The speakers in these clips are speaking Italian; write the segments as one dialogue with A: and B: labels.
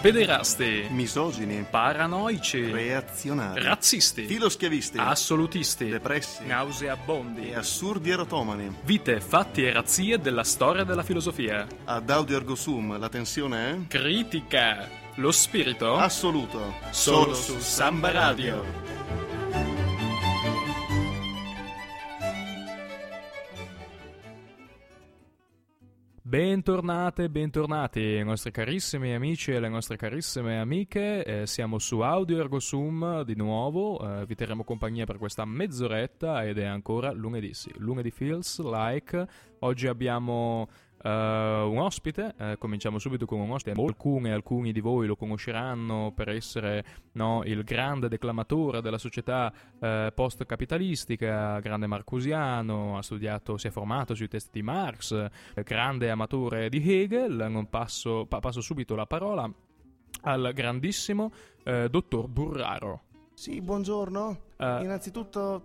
A: Pederasti,
B: misogini,
A: paranoici,
B: reazionari,
A: razzisti,
B: filoschiavisti,
A: assolutisti,
B: depressi
A: nauseabondi,
B: e assurdi erotomani.
A: vite, fatti e razzie della storia della filosofia.
B: Ad Audio Ergo Sum la tensione è
A: Critica, lo spirito,
B: assoluto.
A: solo su Samba Radio. Bentornate, bentornati i nostri carissimi amici e le nostre carissime amiche, eh, siamo su Audio Ergo Sum di nuovo, eh, vi terremo compagnia per questa mezz'oretta ed è ancora lunedì, sì, lunedì feels like, oggi abbiamo eh, un ospite, eh, cominciamo subito con un ospite, alcune, alcuni di voi lo conosceranno per essere no, il grande declamatore della società eh, post-capitalistica, grande marcusiano, ha studiato, si è formato sui testi di Marx, grande amatore di Hegel, non passo, pa- passo subito la parola al grandissimo dottor Burraro.
C: Sì, buongiorno. Innanzitutto,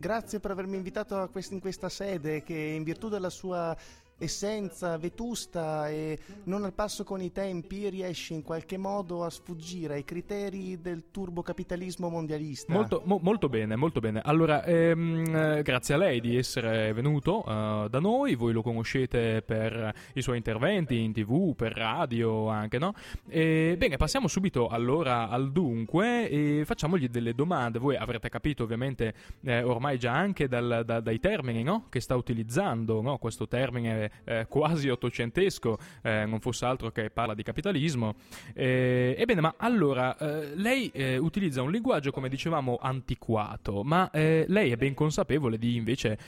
C: grazie per avermi invitato quest- in questa sede che in virtù della sua essenza vetusta e non al passo con i tempi riesce in qualche modo a sfuggire ai criteri del turbocapitalismo mondialista.
A: Molto, mo- molto bene, molto bene. Allora, ehm, eh, grazie a lei di essere venuto eh, da noi, voi lo conoscete per i suoi interventi in tv, per radio anche, no? E, bene, passiamo subito allora al dunque e facciamogli delle domande. Voi avrete capito ovviamente eh, ormai già anche dal- da- dai termini no? che sta utilizzando, no? questo termine eh, quasi ottocentesco, eh, non fosse altro che parla di capitalismo. Eh, ebbene, ma allora, eh, lei eh, utilizza un linguaggio, come dicevamo, antiquato, ma eh, lei è ben consapevole di invece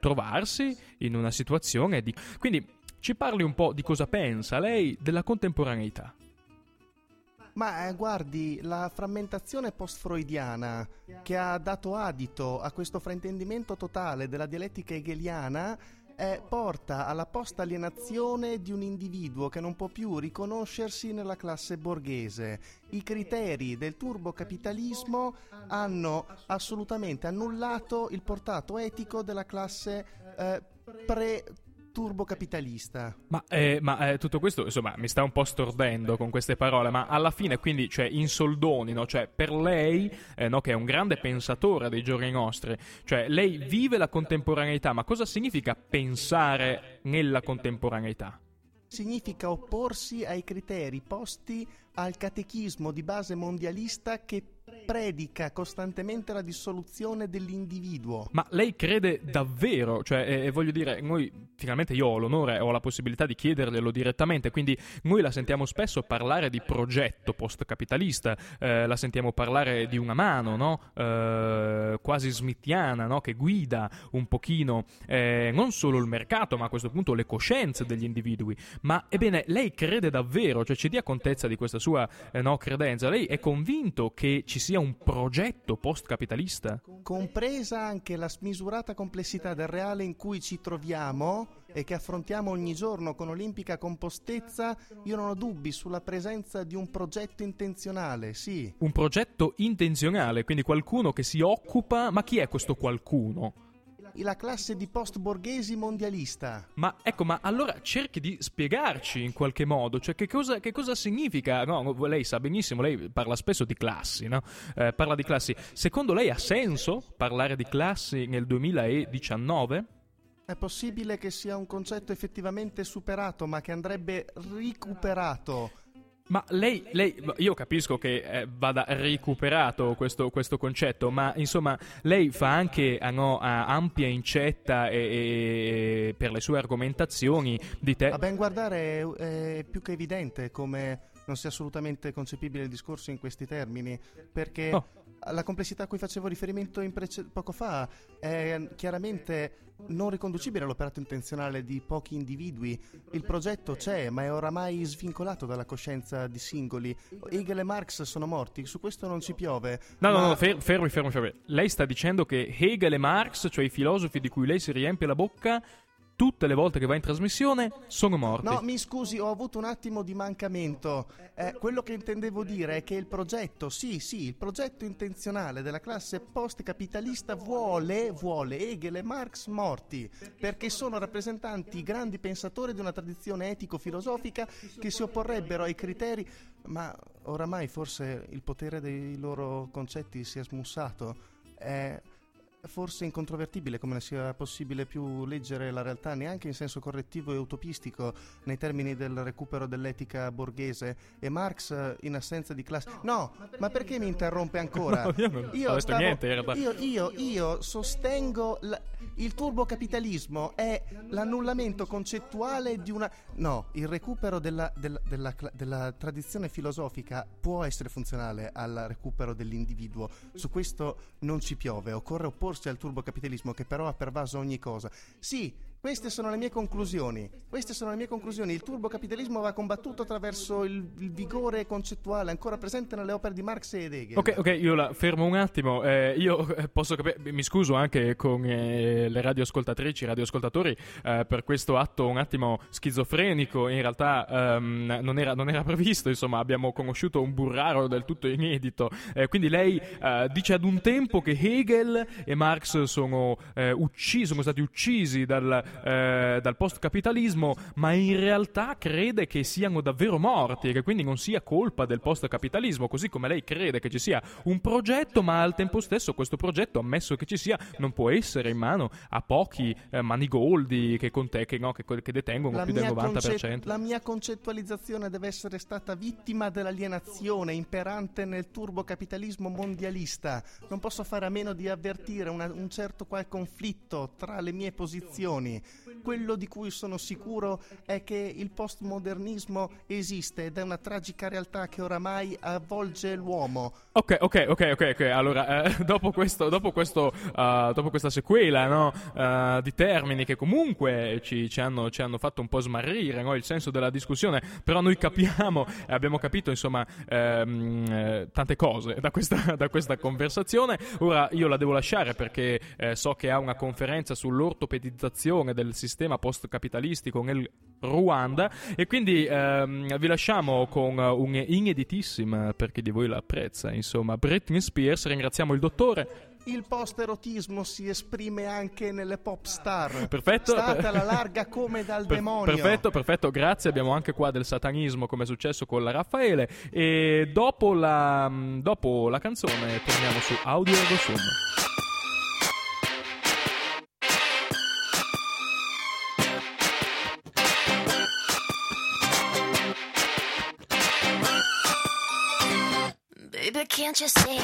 A: trovarsi in una situazione di... Quindi ci parli un po' di cosa pensa lei della contemporaneità.
C: Ma eh, guardi, la frammentazione post-freudiana che ha dato adito a questo fraintendimento totale della dialettica hegeliana eh, porta alla post-alienazione di un individuo che non può più riconoscersi nella classe borghese. I criteri del turbocapitalismo hanno assolutamente annullato il portato etico della classe eh, pre turbocapitalista.
A: Ma, eh, ma eh, tutto questo, insomma, mi sta un po' stordendo con queste parole, ma alla fine, quindi, cioè, in soldoni, no? Cioè, per lei, eh, no, che è un grande pensatore dei giorni nostri, cioè, lei vive la contemporaneità, ma cosa significa pensare nella contemporaneità?
C: Significa opporsi ai criteri posti al catechismo di base mondialista che predica costantemente la dissoluzione dell'individuo.
A: Ma lei crede davvero, cioè, eh, voglio dire, noi finalmente io ho l'onore, ho la possibilità di chiederglielo direttamente, quindi noi la sentiamo spesso parlare di progetto post-capitalista, eh, la sentiamo parlare di una mano, no? Eh, quasi smithiana, no? Che guida un pochino eh, non solo il mercato, ma a questo punto le coscienze degli individui. Ma ebbene, lei crede davvero, cioè ci dia contezza di questa sua eh, no, credenza, lei è convinto che ci sia un progetto post-capitalista?
C: Compresa anche la smisurata complessità del reale in cui ci troviamo e che affrontiamo ogni giorno con olimpica compostezza, io non ho dubbi sulla presenza di un progetto intenzionale, sì.
A: Un progetto intenzionale, quindi qualcuno che si occupa, ma chi è questo qualcuno?
C: La classe di post-borghesi mondialista.
A: Ma ecco, ma allora cerchi di spiegarci in qualche modo, cioè che cosa, che cosa significa? No, lei sa benissimo, lei parla spesso di classi, no? Eh, parla di classi. Secondo lei ha senso parlare di classi nel 2019?
C: È possibile che sia un concetto effettivamente superato, ma che andrebbe recuperato.
A: Ma lei, lei, io capisco che eh, vada recuperato questo, questo, concetto, ma insomma lei fa anche ah, no, ah, ampia incetta e, e, per le sue argomentazioni di te.
C: A ben guardare è, è più che evidente come non sia assolutamente concepibile il discorso in questi termini, perché
A: Oh.
C: La complessità a cui facevo riferimento prece- poco fa è chiaramente non riconducibile all'operato intenzionale di pochi individui. Il progetto c'è, ma è oramai svincolato dalla coscienza di singoli. Hegel e Marx sono morti, su questo non ci piove.
A: No, no,
C: ma-
A: no, fer- fermi, fermi, fermi. Lei sta dicendo che Hegel e Marx, cioè i filosofi di cui lei si riempie la bocca, tutte le volte che va in trasmissione sono morti.
C: No, mi scusi, ho avuto un attimo di mancamento. Eh, quello che intendevo dire è che il progetto, sì, sì, il progetto intenzionale della classe post-capitalista vuole, vuole Hegel e Marx morti, perché sono rappresentanti grandi pensatori di una tradizione etico-filosofica che si opporrebbero ai criteri, ma oramai forse il potere dei loro concetti si è smussato. È forse incontrovertibile come sia possibile più leggere la realtà neanche in senso correttivo e utopistico nei termini del recupero dell'etica borghese. E Marx in assenza di classe no ma perché mi interrompe ancora?
A: No, io non io, stavo, niente,
C: io, io, io sostengo la, il turbocapitalismo è l'annullamento concettuale di una no il recupero della, della, della, della tradizione filosofica può essere funzionale al recupero dell'individuo. Su questo non ci piove occorre opporre opporsi al turbocapitalismo che però ha pervaso ogni cosa. Sì, queste sono le mie conclusioni. Queste sono le mie conclusioni. Il turbocapitalismo va combattuto attraverso il, il vigore concettuale ancora presente nelle opere di Marx ed Hegel.
A: Ok, ok, io la fermo un attimo. Eh, io eh, posso capire, mi scuso anche con eh, le radioascoltatrici, radioascoltatori eh, per questo atto un attimo schizofrenico. In realtà um, non, era, non, era, previsto, insomma, abbiamo conosciuto un burraro del tutto inedito. Eh, quindi lei eh, dice ad un tempo che Hegel e Marx sono, uccisi, sono stati uccisi dal eh, dal post-capitalismo, ma in realtà crede che siano davvero morti e che quindi non sia colpa del post-capitalismo, così come lei crede che ci sia un progetto, ma al tempo stesso questo progetto, ammesso che ci sia, non può essere in mano a pochi eh, manigoldi che, conte- che, no, che, che detengono
C: la
A: più del 90%.
C: Concet- la mia concettualizzazione deve essere stata vittima dell'alienazione imperante nel turbocapitalismo mondialista. Non posso fare a meno di avvertire una, un certo qual conflitto tra le mie posizioni quello di cui sono sicuro è che il postmodernismo esiste ed è una tragica realtà che oramai avvolge l'uomo.
A: Ok, ok, ok, ok, ok. Allora, eh, dopo, questo, dopo, questo, uh, dopo questa sequela no, uh, di termini che comunque ci, ci, hanno, ci, hanno, fatto un po' smarrire no, il senso della discussione, però noi capiamo e abbiamo capito insomma ehm, eh, tante cose da questa, da questa, conversazione. Ora io la devo lasciare perché eh, so che ha una conferenza sull'ortopedizzazione situazione del sistema post-capitalistico nel Ruanda e quindi ehm, vi lasciamo con un ineditissima per chi di voi la apprezza insomma Britney Spears ringraziamo il dottore
C: il post-erotismo si esprime anche nelle pop star.
A: Perfetto.
C: State alla larga come dal per, demonio.
A: Perfetto, perfetto, grazie. Abbiamo anche qua del satanismo come è successo con la Raffaele. E dopo la, dopo la canzone torniamo su Audio Ego Sum. Can't you see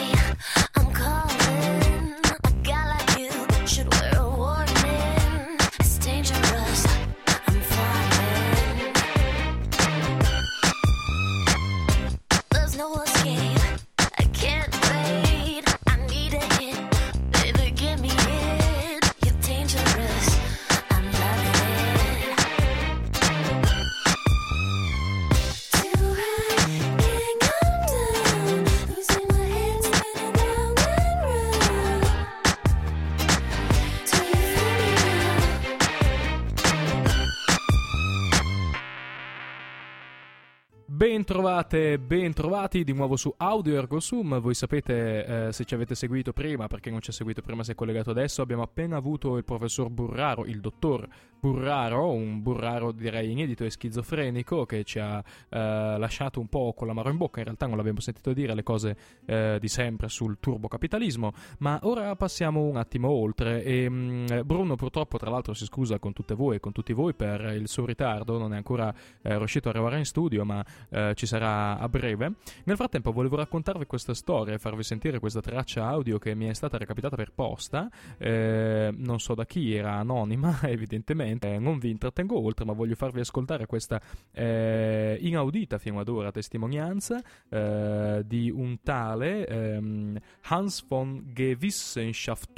A: Bentrovate, bentrovati di nuovo su Audio Ergo Sum. Voi sapete, eh, se ci avete seguito prima, perché non ci ha seguito prima, si è collegato adesso, abbiamo appena avuto il professor Burraro, il dottor Burraro, un Burraro direi inedito e schizofrenico che ci ha eh, lasciato un po' con l'amaro in bocca. In realtà non l'abbiamo sentito dire le cose eh, di sempre sul turbocapitalismo, ma ora passiamo un attimo oltre. E, mh, Bruno purtroppo, tra l'altro, si scusa con tutte voi e con tutti voi per il suo ritardo, non è ancora eh, riuscito ad arrivare in studio, ma eh, ci sarà a breve. Nel frattempo volevo raccontarvi questa storia e farvi sentire questa traccia audio che mi è stata recapitata per posta. Eh, non so da chi, era anonima evidentemente. Eh, non vi intrattengo oltre, ma voglio farvi ascoltare questa eh, inaudita fino ad ora testimonianza di un tale ehm, Hans von Gewissenschaft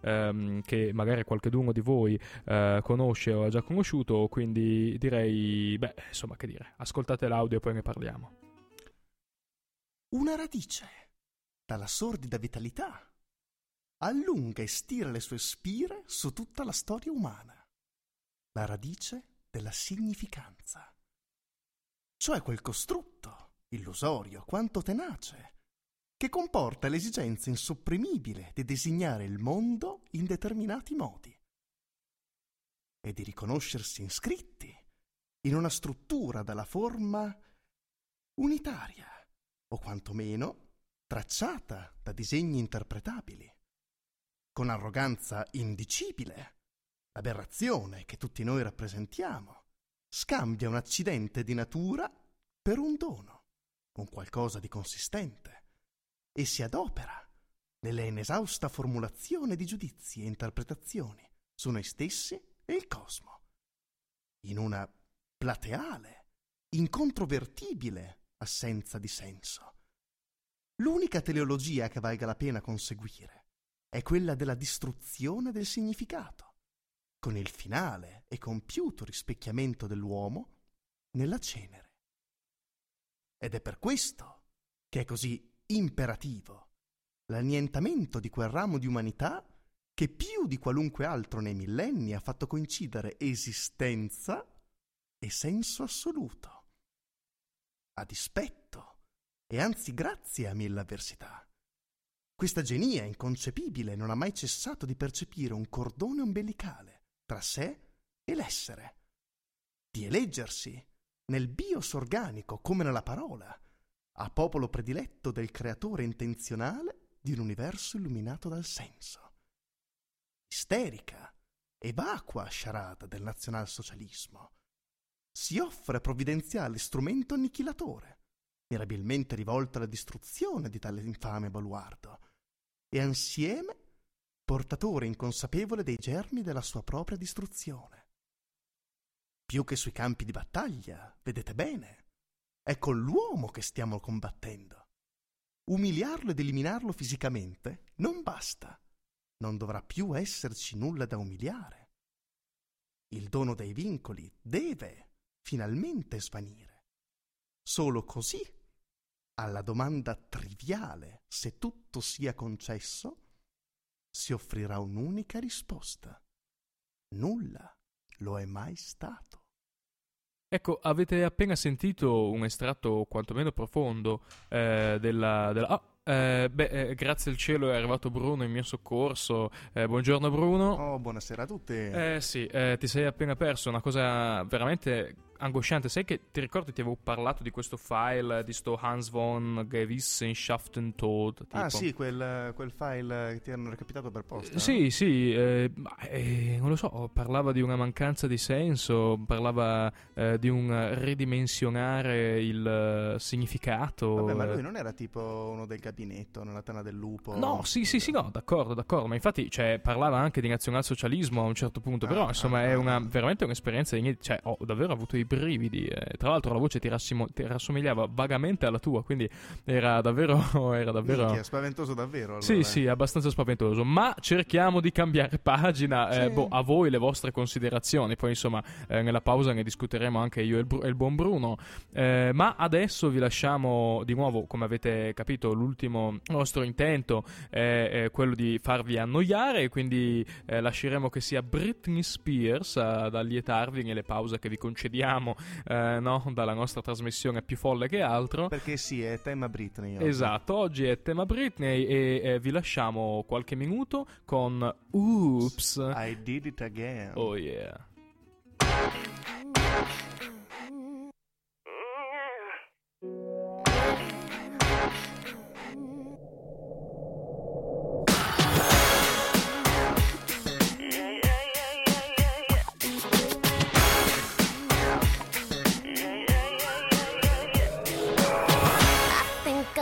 A: ehm, che magari qualcuno di voi eh, conosce o ha già conosciuto, quindi direi, beh, insomma, che dire, ascoltate l'audio e poi ne parliamo.
C: Una radice, dalla sordida vitalità, allunga e stira le sue spire su tutta la storia umana. la radice della significanza, cioè quel costrutto, illusorio quanto tenace, che comporta l'esigenza insopprimibile di designare il mondo in determinati modi e di riconoscersi iscritti in una struttura dalla forma unitaria o quantomeno tracciata da disegni interpretabili, con arroganza indicibile, l'aberrazione che tutti noi rappresentiamo, scambia un accidente di natura per un dono, un qualcosa di consistente, e si adopera nella inesausta formulazione di giudizi e interpretazioni su noi stessi e il cosmo, in una plateale, incontrovertibile assenza di senso L'unica teleologia che valga la pena conseguire è quella della distruzione del significato, con il finale e compiuto rispecchiamento dell'uomo nella cenere. Ed è per questo che è così imperativo l'annientamento di quel ramo di umanità che più di qualunque altro nei millenni ha fatto coincidere esistenza e senso assoluto, a dispetto e anzi grazie a mille avversità. Questa genia inconcepibile non ha mai cessato di percepire un cordone ombelicale tra sé e l'essere, di eleggersi nel bios organico come nella parola, a popolo prediletto del creatore intenzionale di un universo illuminato dal senso. Isterica e vacua sciarada del nazionalsocialismo, si offre provvidenziale strumento annichilatore mirabilmente rivolta alla distruzione di tale infame baluardo, e insieme portatore inconsapevole dei germi della sua propria distruzione. Più che sui campi di battaglia, vedete bene, è con l'uomo che stiamo combattendo. Umiliarlo ed eliminarlo fisicamente non basta, non dovrà più esserci nulla da umiliare. Il dono dei vincoli deve finalmente svanire. Solo così alla domanda triviale se tutto sia concesso, si offrirà un'unica risposta. Nulla lo è mai stato.
A: Ecco, avete appena sentito un estratto quantomeno profondo eh, della... della... Oh, eh, beh, eh, grazie al cielo è arrivato Bruno in mio soccorso. Eh, buongiorno Bruno.
C: Oh, buonasera a tutti.
A: Eh sì, eh, ti sei appena perso una cosa veramente angosciante. Sai che ti ricordi ti avevo parlato di questo file di sto Hans von Gewissenschaften Tod? Tipo.
C: Ah sì, quel, quel, file che ti hanno recapitato per posta.
A: Sì, sì, eh, eh, non lo so, parlava di una mancanza di senso, parlava eh, di un ridimensionare il eh, significato.
C: Vabbè, ma lui non era tipo uno del gabinetto nella tana del lupo?
A: No, sì, sì, sì, no, d'accordo, d'accordo, ma infatti cioè, parlava anche di nazionalsocialismo a un certo punto, ah, però insomma ah, è una, veramente un'esperienza di niente, cioè ho davvero avuto i brividi. Eh, tra l'altro la voce ti, rassimo- ti, rassomigliava vagamente alla tua, quindi era davvero... Era davvero...
C: Minchia, spaventoso davvero. Allora,
A: sì,
C: eh.
A: sì, abbastanza spaventoso. Ma cerchiamo di cambiare pagina. Eh, sì. boh, a voi le vostre considerazioni. Poi insomma eh, nella pausa ne discuteremo anche io e il, Bru- e il buon Bruno. Eh, ma adesso vi lasciamo di nuovo, come avete capito, l'ultimo nostro intento è, quello di farvi annoiare, quindi eh, lasceremo che sia Britney Spears ad allietarvi nelle pause che vi concediamo diciamo, eh, no, dalla nostra trasmissione più folle che altro.
C: Perché sì, è tema Britney. Oggi.
A: Esatto, oggi è tema Britney e eh, vi lasciamo qualche minuto con Oops.
C: I did it again.
A: Oh yeah.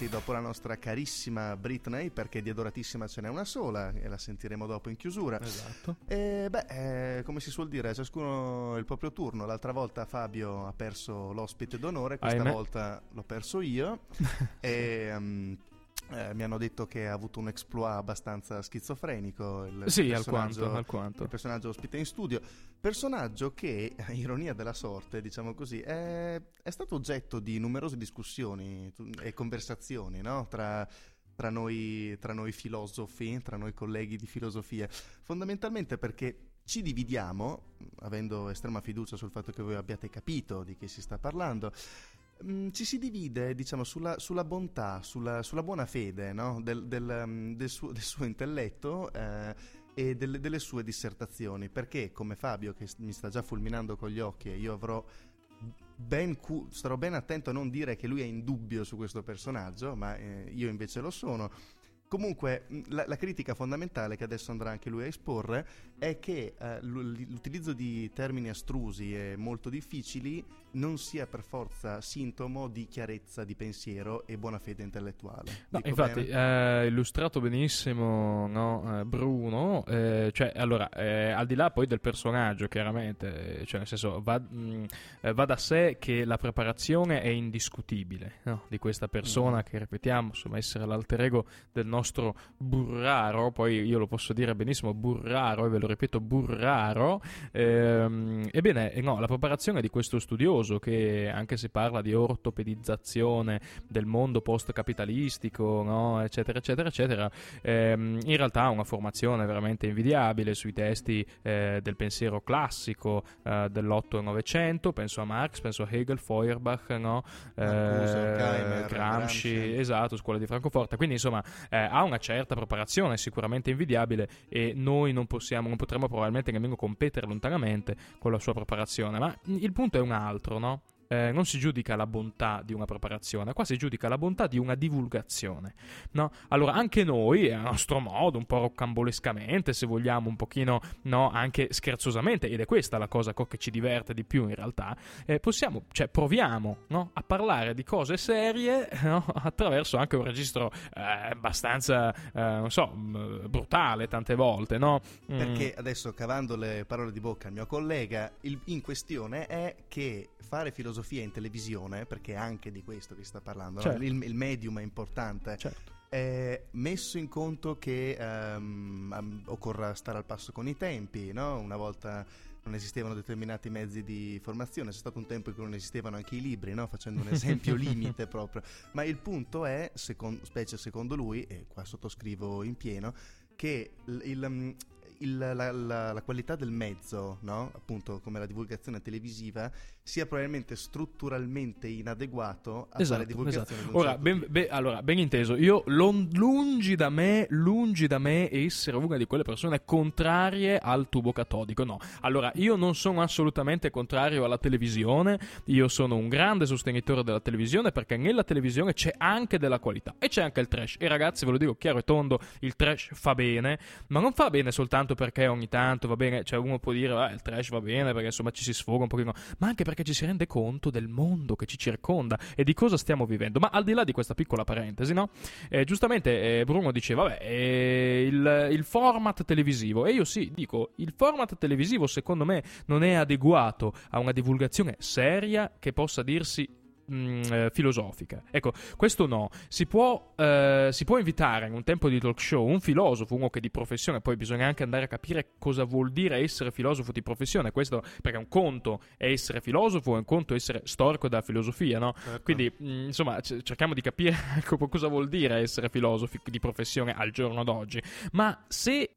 C: Ritrovati dopo la nostra carissima Britney, perché di adoratissima ce n'è una sola e la sentiremo dopo in chiusura.
A: Esatto.
C: E beh, eh, come si suol dire, ciascuno il proprio turno. L'altra volta Fabio ha perso l'ospite d'onore, questa
A: Ahimè.
C: volta l'ho perso io. e mm, eh, mi hanno detto che ha avuto un exploit abbastanza schizofrenico. Il
A: Sì,
C: personaggio-
A: alquanto, alquanto.
C: il personaggio ospite in studio. Personaggio che, ironia della sorte, diciamo così, è, è stato oggetto di numerose discussioni e conversazioni no? tra, tra noi, tra noi filosofi, tra noi colleghi di filosofia. Fondamentalmente perché ci dividiamo, avendo estrema fiducia sul fatto che voi abbiate capito di che si sta parlando. Mm, Ci si divide, diciamo, sulla, sulla bontà, sulla, sulla buona fede no? del, del, mm, del suo, del suo intelletto eh, e delle, delle sue dissertazioni. Perché, come Fabio, che mi sta già fulminando con gli occhi, e io avrò ben cu- starò ben attento a non dire che lui è in dubbio su questo personaggio, ma eh, io invece lo sono. Comunque, mh, la, la critica fondamentale che adesso andrà anche lui a esporre è che eh, l'utilizzo di termini astrusi e molto difficili non sia per forza sintomo di chiarezza di pensiero e buona fede intellettuale.
A: No, infatti, ha illustrato benissimo no, eh, Bruno. eh, cioè, allora, eh, al di là poi del personaggio, chiaramente, eh, cioè, nel senso, va, mh, eh, va da sé che la preparazione è indiscutibile no, di questa persona
C: Mm.
A: che ripetiamo, insomma, essere l'alter ego del nostro Burraro. Poi io lo posso dire benissimo, Burraro, e ve lo ripeto, Burraro. Ehm, ebbene, eh, no, la preparazione di questo studioso, che anche se parla di ortopedizzazione del mondo post-capitalistico, no? eccetera, eccetera, eccetera, ehm, in realtà ha una formazione veramente invidiabile sui testi eh, del pensiero classico eh, dell'8 e 900, penso a Marx, penso a Hegel, Feuerbach, no? Eh,
C: Horkheimer,
A: Gramsci,
C: Gramsci.
A: esatto, scuola di Francoforte. Quindi, insomma, eh, ha una certa preparazione, sicuramente invidiabile, e noi non possiamo, non potremo probabilmente nemmeno competere lontanamente con la sua preparazione. Ma il punto è un altro, no? Eh, non si giudica la bontà di una preparazione, qua si giudica la bontà di una divulgazione. No? Allora, anche noi, a nostro modo, un po' roccambolescamente, se vogliamo, un pochino, no, anche scherzosamente, ed è questa la cosa co- che ci diverte di più in realtà, eh, possiamo, cioè proviamo no, a parlare di cose serie no, attraverso anche un registro eh, abbastanza, eh, non so, mh, brutale tante volte, no? Mm.
C: Perché adesso, cavando le parole di bocca al mio collega, il- in questione è che fare filosofia in televisione, perché è anche di questo che si sta parlando, no?
A: Certo.
C: il, il medium è importante,
A: Certo.
C: è messo in conto che am- occorra stare al passo con i tempi, no? Una volta non esistevano determinati mezzi di formazione, c'è stato un tempo in cui non esistevano anche i libri, no? facendo un esempio limite proprio. Ma il punto è, secon- specie secondo lui, e qua sottoscrivo in pieno, che il- il, il- la, la- la qualità del mezzo, no? appunto come la divulgazione televisiva, sia probabilmente strutturalmente inadeguato a fare
A: Esatto,
C: divulgazione
A: esatto. Ora,
C: certo
A: ben,
C: tipo.
A: be- allora, ben inteso, io lungi da me, lungi da me essere una di quelle persone contrarie al tubo catodico, no. Allora, io non sono assolutamente contrario alla televisione, io sono un grande sostenitore della televisione perché nella televisione c'è anche della qualità e c'è anche il trash. E ragazzi, ve lo dico chiaro e tondo, il trash fa bene, ma non fa bene soltanto perché ogni tanto va bene, cioè uno può dire, "Ah, il trash va bene perché insomma ci si sfoga un pochino, ma anche perché ci si rende conto del mondo che ci circonda e di cosa stiamo vivendo. Ma al di là di questa piccola parentesi, no? Eh, giustamente eh, Bruno diceva, vabbè, eh, il, il format televisivo. E io sì, dico, il format televisivo secondo me non è adeguato a una divulgazione seria che possa dirsi mh, eh, filosofica. Ecco, questo no. Si può, eh, si può invitare in un tempo di talk show un filosofo, uno che di professione, poi bisogna anche andare a capire cosa vuol dire essere filosofo di professione. Questo perché un conto è essere filosofo, un conto è essere storico della filosofia, no?
C: Certo.
A: Quindi, mh, insomma, c- cerchiamo di capire ecco, cosa vuol dire essere filosofi di professione al giorno d'oggi. Ma se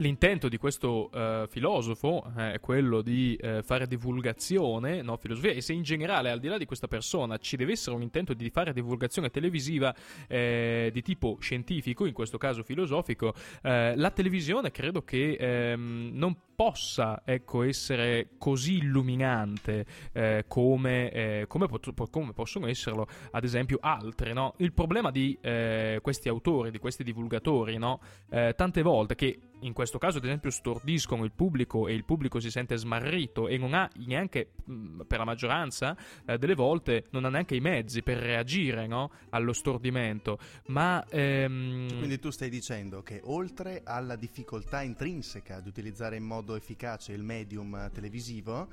A: l'intento di questo eh, filosofo eh, è quello di eh, fare divulgazione, no, filosofia, e se in generale, al di là di questa persona, ci deve essere un intento di fare divulgazione televisiva eh, di tipo scientifico, in questo caso filosofico, eh, la televisione credo che ehm, non possa ecco, essere così illuminante eh, come, come, pot- come, possono esserlo ad esempio altre. No? Il problema di questi autori, di questi divulgatori, no? Tante volte che in questo caso ad esempio stordiscono il pubblico e il pubblico si sente smarrito e non ha neanche mh, per la maggioranza eh, delle volte non ha neanche i mezzi per reagire no? allo stordimento ma ehm...
C: quindi tu stai dicendo che oltre alla difficoltà intrinseca di utilizzare in modo efficace il medium televisivo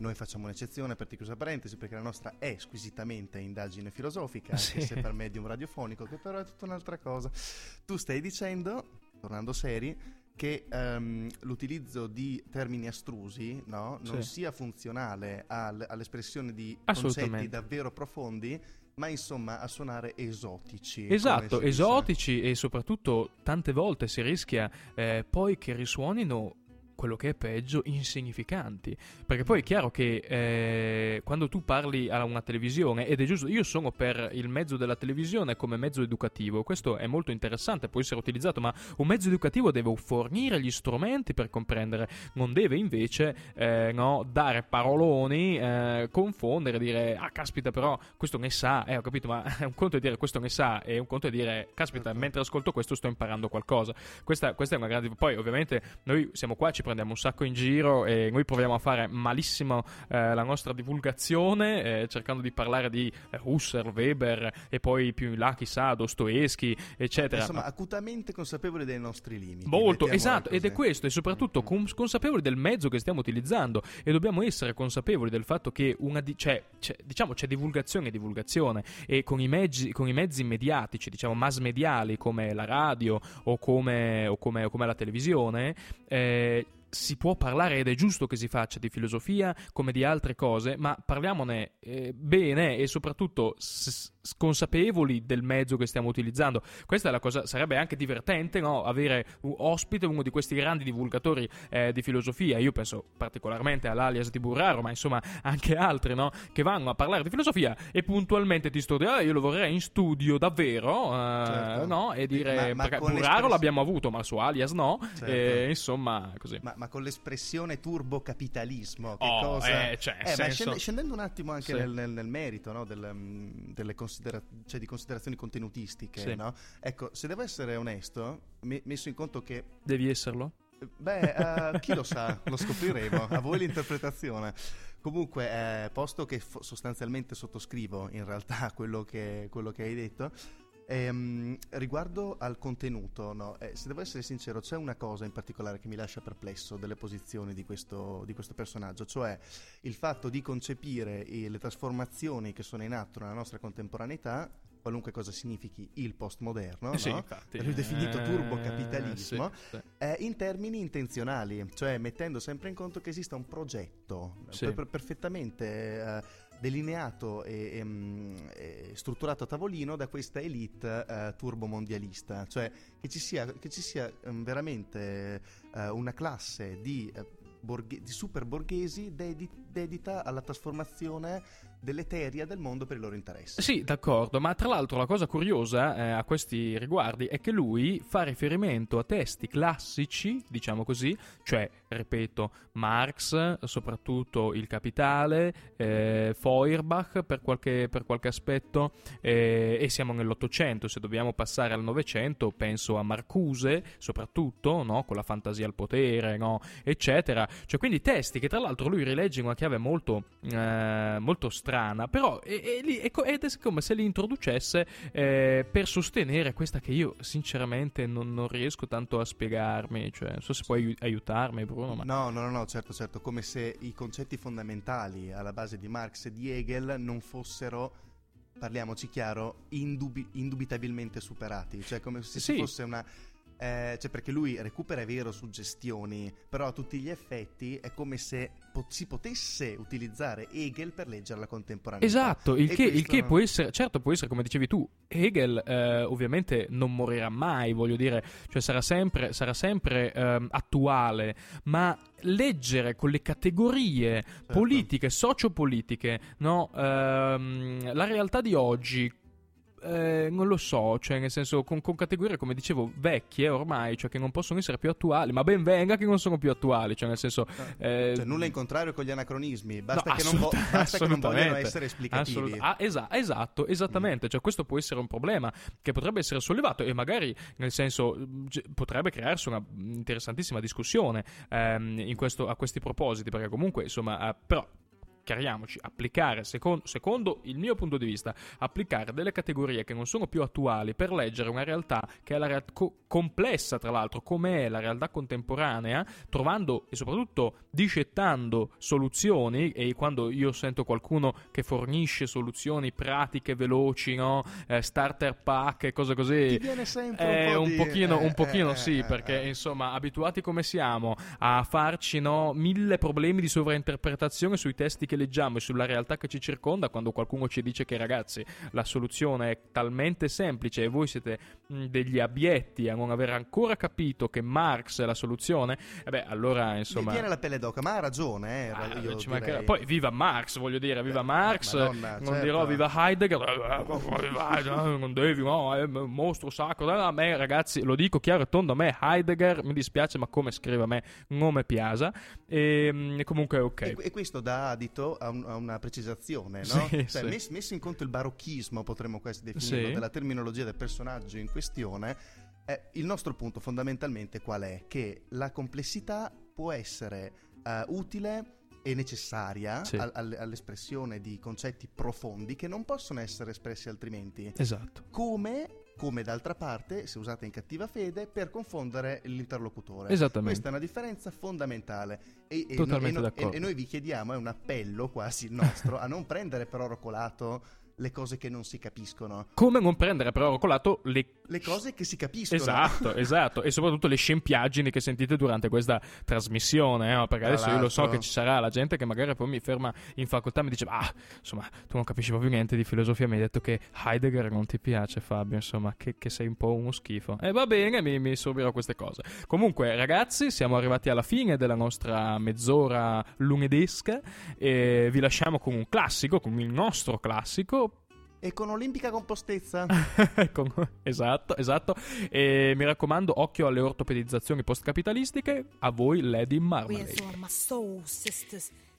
C: noi facciamo un'eccezione per chiusa parentesi perché la nostra è squisitamente indagine filosofica, anche sì. se per medium radiofonico, che però è tutta un'altra cosa. Tu stai dicendo, tornando seri, che um, l'utilizzo di termini astrusi no, non sì. sia funzionale al, all'espressione di concetti davvero profondi, ma insomma a suonare esotici.
A: Esatto, esotici e soprattutto tante volte si rischia eh, poi che risuonino quello che è peggio, insignificanti. Perché poi è chiaro che eh, quando tu parli a una televisione, ed è giusto, io sono per il mezzo della televisione come mezzo educativo, questo è molto interessante, può essere utilizzato, ma un mezzo educativo deve fornire gli strumenti per comprendere, non deve invece eh, no, dare paroloni, eh, confondere, dire, ah caspita però questo ne sa, eh ho capito, ma è un conto è dire questo ne sa e un conto è dire, caspita, certo. mentre ascolto questo sto imparando qualcosa. Questa, questa è una grande... Poi ovviamente noi siamo qua, ci prendiamo un sacco in giro e noi proviamo a fare malissimo eh, la nostra divulgazione, eh, cercando di parlare di Husserl, Weber e poi più in là, chissà, Dostoevsky, eccetera.
C: Insomma, acutamente consapevoli dei nostri limiti.
A: Molto, esatto, ed è questo, e soprattutto mm-hmm. consapevoli del mezzo che stiamo utilizzando e dobbiamo essere consapevoli del fatto che una di- c'è, c'è, diciamo, c'è divulgazione e divulgazione e con i, mezzi, con i mezzi mediatici, diciamo, mass mediali come la radio o come, o come, o come la televisione, eh, si può parlare ed è giusto che si faccia di filosofia come di altre cose, ma parliamone eh, bene e soprattutto s- consapevoli del mezzo che stiamo utilizzando. Questa è la cosa, sarebbe anche divertente no? avere un ospite, uno di questi grandi divulgatori eh, di filosofia. Io penso particolarmente all'alias di Burraro, ma insomma anche altri no? che vanno a parlare di filosofia e puntualmente ti sto dicendo, ah, io lo vorrei in studio davvero, eh, certo. no? E dire, ma, ma Burraro l'abbiamo avuto, ma il suo alias no, certo. e, insomma così.
C: Ma, ma con l'espressione turbocapitalismo, che
A: oh,
C: cosa...
A: Eh, cioè,
C: eh, senso... scendendo un attimo anche sì. nel, nel, nel, merito no? Del, mm, considera- cioè di considerazioni contenutistiche, sì. no? Ecco, se devo essere onesto, me- messo in conto che...
A: Devi esserlo?
C: Beh, uh, chi lo sa, lo scopriremo, a voi l'interpretazione. Comunque, eh, posto che fo- sostanzialmente sottoscrivo in realtà quello che, quello che hai detto, Ehm, riguardo al contenuto, no? eh, se devo essere sincero, c'è una cosa in particolare che mi lascia perplesso delle posizioni di questo, di questo personaggio, cioè il fatto di concepire le trasformazioni che sono in atto nella nostra contemporaneità qualunque cosa significhi il postmoderno,
A: eh sì,
C: no?
A: infatti,
C: lui definito eh, turbocapitalismo, sì, sì. Eh, in termini intenzionali, cioè mettendo sempre in conto che esista un progetto per, perfettamente eh, delineato e, e, mm, e, strutturato a tavolino da questa elite eh, turbomondialista, cioè che ci sia, che ci sia um, veramente uh, una classe di, uh, borghe- di super borghesi dedi- dedita alla trasformazione deleteria del mondo per i loro interessi.
A: Sì, d'accordo, ma tra l'altro la cosa curiosa eh, a questi riguardi è che lui fa riferimento a testi classici, diciamo così, cioè, ripeto, Marx, soprattutto Il Capitale, eh, Feuerbach per qualche, per qualche aspetto, eh, e siamo nell'Ottocento, se dobbiamo passare al Novecento penso a Marcuse, soprattutto, no? con la fantasia al potere, no? eccetera. Cioè, quindi testi che tra l'altro lui rilegge in una chiave molto, eh, molto strana strana, però è, è, è, ed è come se li introducesse eh, per sostenere questa che io sinceramente non, non, riesco tanto a spiegarmi, cioè non so se puoi aiutarmi Bruno. Ma...
C: No, no, no, no, certo, certo, come se i concetti fondamentali alla base di Marx e di Hegel non fossero parliamoci chiaro, indubi- indubitabilmente superati, cioè come se sì. fosse una eh, cioè perché lui recupera è vero suggestioni, però a tutti gli effetti è come se po- si potesse utilizzare Hegel per leggere la contemporaneità.
A: Esatto, il, che, il che, può essere, certo può essere come dicevi tu, Hegel eh, ovviamente non morirà mai, voglio dire, cioè sarà sempre, sarà sempre eh, attuale, ma leggere con le categorie certo. politiche, sociopolitiche, no? ehm, la realtà di oggi eh, non lo so, cioè nel senso con, con, categorie come dicevo vecchie ormai, cioè che non possono essere più attuali, ma ben venga che non sono più attuali, cioè nel senso...
C: Eh, cioè, nulla in contrario con gli anacronismi, basta, no, che, non vo- basta che, non vogliano essere esplicativi. Assolut-
A: ah, esa- esatto, esattamente, mm. cioè questo può essere un problema che potrebbe essere sollevato e magari nel senso potrebbe crearsi una interessantissima discussione ehm, questo, a questi propositi, perché comunque insomma, eh, però chiariamoci, applicare, secondo, secondo, il mio punto di vista, applicare delle categorie che non sono più attuali per leggere una realtà che è la realtà co- complessa, tra l'altro, come è la realtà contemporanea, trovando e soprattutto discettando soluzioni, e quando io sento qualcuno che fornisce soluzioni pratiche, veloci, no? eh, starter pack e cose così,
C: è
A: un,
C: un,
A: pochino,
C: eh,
A: un pochino
C: eh,
A: sì,
C: eh,
A: perché
C: eh.
A: insomma, abituati come siamo a farci no, mille problemi di sovrainterpretazione sui testi che leggiamo e sulla realtà che ci circonda, quando qualcuno ci dice che ragazzi la soluzione è talmente semplice e voi siete degli abietti a non aver ancora capito che Marx è la soluzione, e beh allora insomma... Mi
C: viene la pelle d'oca, ma ha ragione, eh, ah,
A: mancherà... Poi viva Marx, voglio dire, viva Marx, Madonna, non certo. dirò viva Heidegger, non devi, no, è un mostro sacro, a me ragazzi, lo dico chiaro e tondo, a me Heidegger mi dispiace ma come scrive a me non mi piace e, e comunque ok.
C: E, e questo dà adito a, un, a una precisazione, no?
A: Sì,
C: cioè,
A: sì.
C: Messo, messo, in conto il barocchismo, potremmo quasi definirlo, sì. della terminologia del personaggio in questione, eh, il nostro punto fondamentalmente qual è? Che la complessità può essere uh, utile e necessaria sì. a, all'espressione di concetti profondi che non possono essere espressi altrimenti.
A: Esatto.
C: Come come d'altra parte, se usata in cattiva fede, per confondere l'interlocutore.
A: Esattamente.
C: Questa è una differenza fondamentale.
A: E, e, Totalmente
C: e,
A: d'accordo.
C: E, noi vi chiediamo, è un appello quasi il nostro, a non prendere per oro colato le cose che non si capiscono.
A: Come non prendere però colato le...
C: le cose che si capiscono.
A: Esatto, esatto. E soprattutto le scempiaggini che sentite durante questa trasmissione. Eh? Perché Tra adesso l'altro. io lo so che ci sarà la gente che magari poi mi ferma in facoltà e mi dice: Ah, insomma, tu non capisci proprio niente di filosofia. Mi hai detto che Heidegger non ti piace, Fabio. Insomma, che, che sei un po' uno schifo. E va bene, mi, mi sorbirò queste cose. Comunque, ragazzi, siamo arrivati alla fine della nostra mezz'ora lunedesca. E vi lasciamo con un classico, con il nostro classico
C: e con olimpica compostezza.
A: con... Esatto, esatto. E mi raccomando, occhio alle ortopedizzazioni postcapitalistiche. A voi, Lady Marmalade.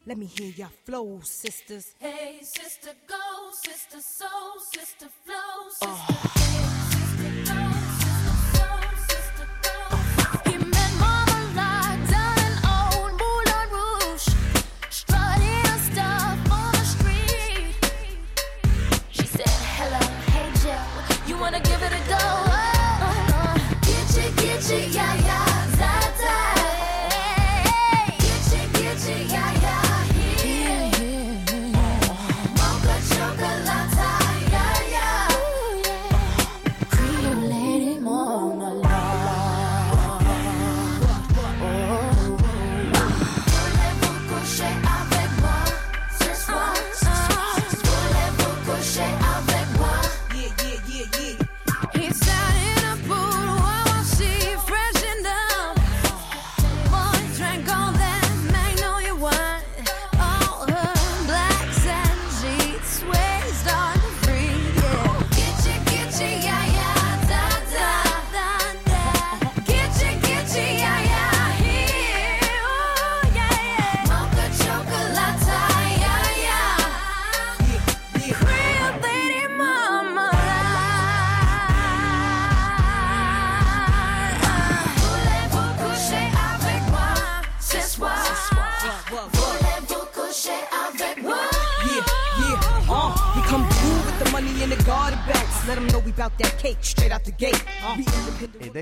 A: Let me hear your flow, sisters. Hey, sister, go, sister, soul, sister, flow, sister. Oh.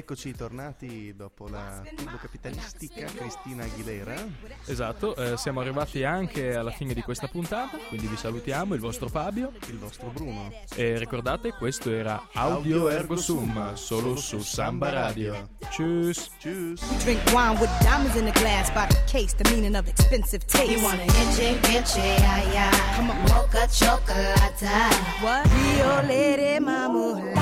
C: Eccoci tornati dopo la capitalistica Cristina Aguilera.
A: Esatto, eh, siamo arrivati anche alla fine di questa puntata, quindi vi salutiamo, il vostro Fabio,
C: il vostro Bruno.
A: E ricordate, questo era Audio, Audio Ergo Sum, solo su Samba Radio. Tschüss.
C: Tschüss.
D: Drink wine with diamonds in the glass by the case, the meaning of expensive taste. You wanna inche, inche, yeah, yeah. Come on. Mocha chocolate. What? Rio Lady Mamula.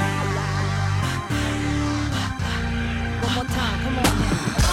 D: one more time. Come on.